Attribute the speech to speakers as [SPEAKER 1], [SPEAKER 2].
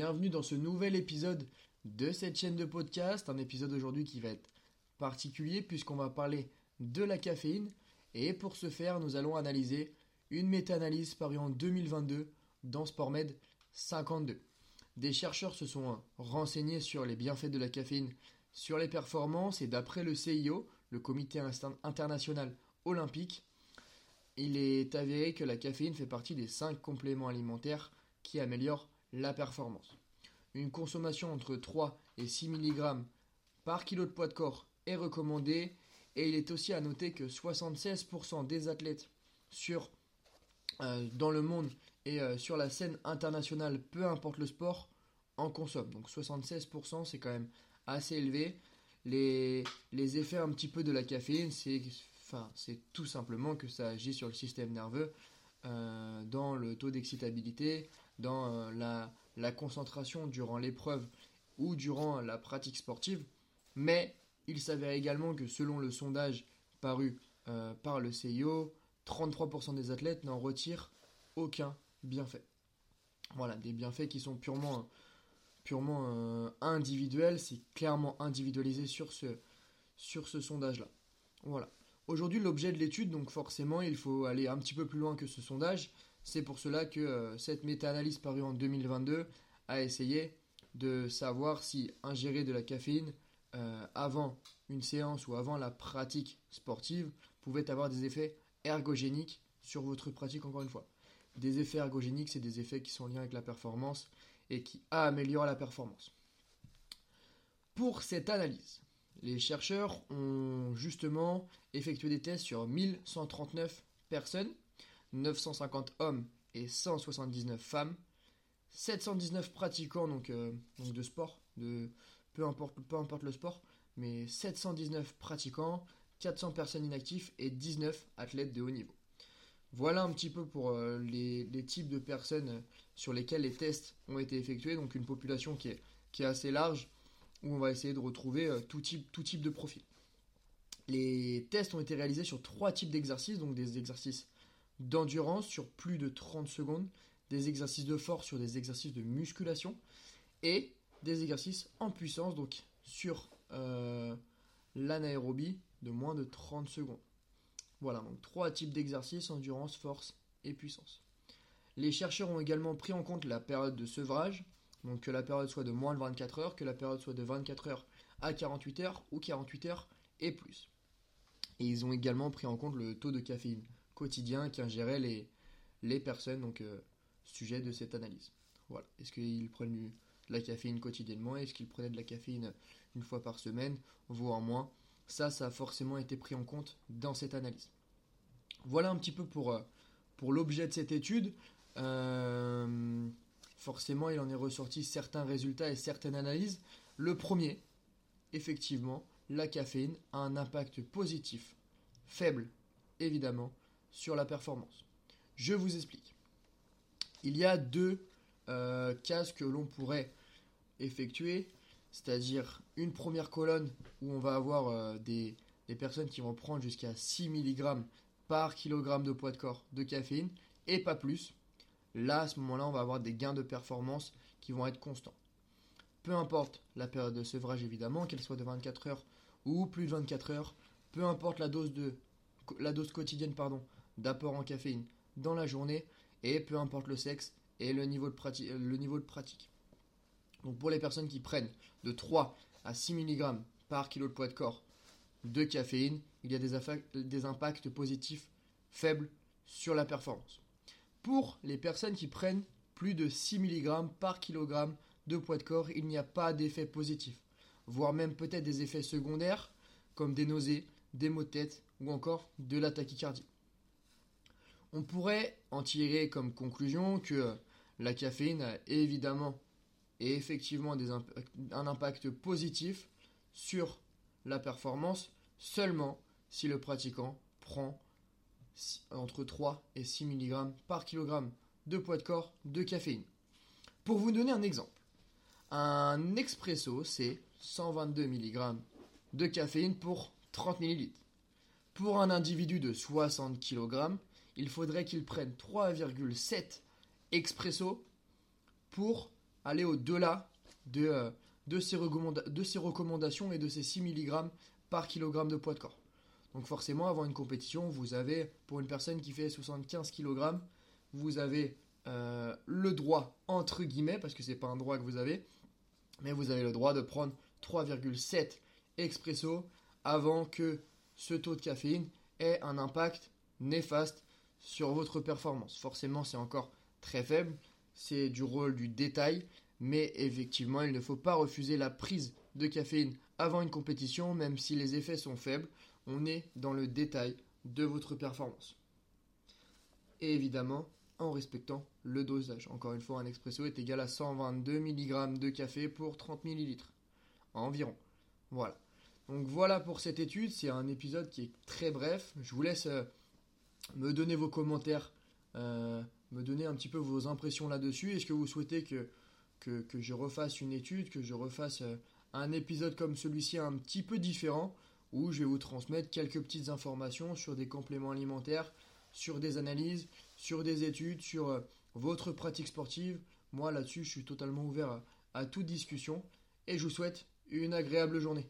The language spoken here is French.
[SPEAKER 1] bienvenue dans ce nouvel épisode de cette chaîne de podcast. Un épisode aujourd'hui qui va être particulier puisqu'on va parler de la caféine. Et pour ce faire, nous allons analyser une méta-analyse parue en 2022 dans SportMed 52. Des chercheurs se sont renseignés sur les bienfaits de la caféine sur les performances et d'après le CIO, le Comité international olympique, il est avéré que la caféine fait partie des 5 compléments alimentaires qui améliorent la performance. Une consommation entre 3 et 6 mg par kilo de poids de corps est recommandée et il est aussi à noter que 76% des athlètes sur, euh, dans le monde et euh, sur la scène internationale, peu importe le sport, en consomment. Donc 76% c'est quand même assez élevé. Les, les effets un petit peu de la caféine, c'est enfin, tout simplement que ça agit sur le système nerveux euh, dans le taux d'excitabilité, dans euh, la, concentration durant l'épreuve ou durant la pratique sportive. Mais il s'avère également que selon le sondage paru euh, par le CIO, 33% des athlètes n'en retirent aucun bienfait. Voilà, des bienfaits qui sont purement, purement individuels, c'est clairement individualisé sur ce, sur ce sondage-là. Voilà. Aujourd'hui, l'objet de l'étude, donc forcément, il faut aller un petit peu plus loin que ce sondage. C'est pour cela que euh, cette méta-analyse parue en 2022 a essayé de savoir si ingérer de la caféine euh, avant une séance ou avant la pratique sportive pouvait avoir des effets ergogéniques sur votre pratique encore une fois. Des effets ergogéniques, c'est des effets qui sont liés avec la performance et qui améliorent la performance. Pour cette analyse, les chercheurs ont justement effectué des tests sur 1139 personnes, 950 hommes et 179 femmes, 719 pratiquants euh, donc de sport, peu, importe, peu importe le sport, mais 719 pratiquants, 400 personnes inactives et 19 athlètes de haut niveau. Voilà un petit peu pour euh, les, types de personnes sur lesquelles les tests ont été effectués, donc une population qui est, qui est assez large où on va essayer de retrouver euh, tout, type, tout type de profil. Les tests ont été réalisés sur trois types d'exercices, donc des exercices d'endurance sur plus de 30 secondes, des exercices de force sur des exercices de musculation et des exercices en puissance, donc sur euh, l'anaérobie de moins de 30 secondes. Voilà, donc trois types d'exercices, endurance, force et puissance. Les chercheurs ont également pris en compte la période de sevrage, donc que la période soit de moins de 24 heures, que la période soit de 24 heures à 48 heures ou 48 heures et plus. Et ils ont également pris en compte le taux de caféine quotidien qu'ingéraient les, les personnes donc euh, sujet de cette analyse. Voilà. Est-ce qu'ils prennent de la caféine quotidiennement? Est-ce qu'ils prenaient de la caféine une fois par semaine, voire moins Ça, ça a forcément été pris en compte dans cette analyse. Voilà un petit peu pour, euh, pour l'objet de cette étude. Euh, forcément, il en est ressorti certains résultats et certaines analyses. Le premier, effectivement, la caféine a un impact positif, faible, évidemment, sur la performance. Je vous explique. Il y a deux euh, cases que l'on pourrait effectuer, c'est-à-dire une première colonne où on va avoir euh, des, personnes qui vont prendre jusqu'à 6 mg par kilogramme de poids de corps de caféine et pas plus. Là, à ce moment-là, on va avoir des gains de performance qui vont être constants. Peu importe la période de sevrage, évidemment, qu'elle soit de 24 heures ou plus de 24 heures, peu importe la dose, de, la dose quotidienne pardon, d'apport en caféine dans la journée, et peu importe le sexe et le niveau de, pratique. Donc pour les personnes qui prennent de 3 à 6 mg par kilo de poids de corps de caféine, il y a des, des impacts positifs faibles sur la performance pour les personnes qui prennent plus de 6 mg par kg de poids de corps, il n'y a pas d'effet positif, voire même peut-être des effets secondaires comme des nausées, des maux de tête ou encore de la tachycardie. On pourrait en tirer comme conclusion que la caféine a évidemment et effectivement un impact positif sur la performance seulement si le pratiquant prend entre 3 et 6 mg par kg de poids de corps de caféine. Pour vous donner un exemple, un expresso, c'est 122 mg de caféine pour 30 ml. Pour un individu de 60 kg, il faudrait qu'il prenne 3,7 expresso pour aller au-delà de, euh, de, ces recommandations et de ces 6 mg par kilogramme de poids de corps. Donc forcément, avant une compétition, vous avez, pour une personne qui fait 75 kg, vous avez euh, le droit, entre guillemets, parce que ce n'est pas un droit que vous avez, mais vous avez le droit de prendre 3,7 expresso avant que ce taux de caféine ait un impact néfaste sur votre performance. Forcément, c'est encore très faible, c'est du rôle du détail, mais effectivement, il ne faut pas refuser la prise de caféine avant une compétition, même si les effets sont faibles, on est dans le détail de votre performance. Et évidemment, en respectant le dosage. Encore une fois, un expresso est égal à 122 mg de café pour 30 ml. Environ. Voilà. Donc voilà pour cette étude. C'est un épisode qui est très bref. Je vous laisse euh, me donner vos commentaires, euh, me donner un petit peu vos impressions là-dessus. Est-ce que vous souhaitez que, je refasse une étude, que je refasse euh, un épisode comme celui-ci un petit peu différent, où je vais vous transmettre quelques petites informations sur des compléments alimentaires, sur des analyses, sur des études, sur euh, votre pratique sportive? Moi là-dessus, je suis totalement ouvert à toute discussion et je vous souhaite une agréable journée.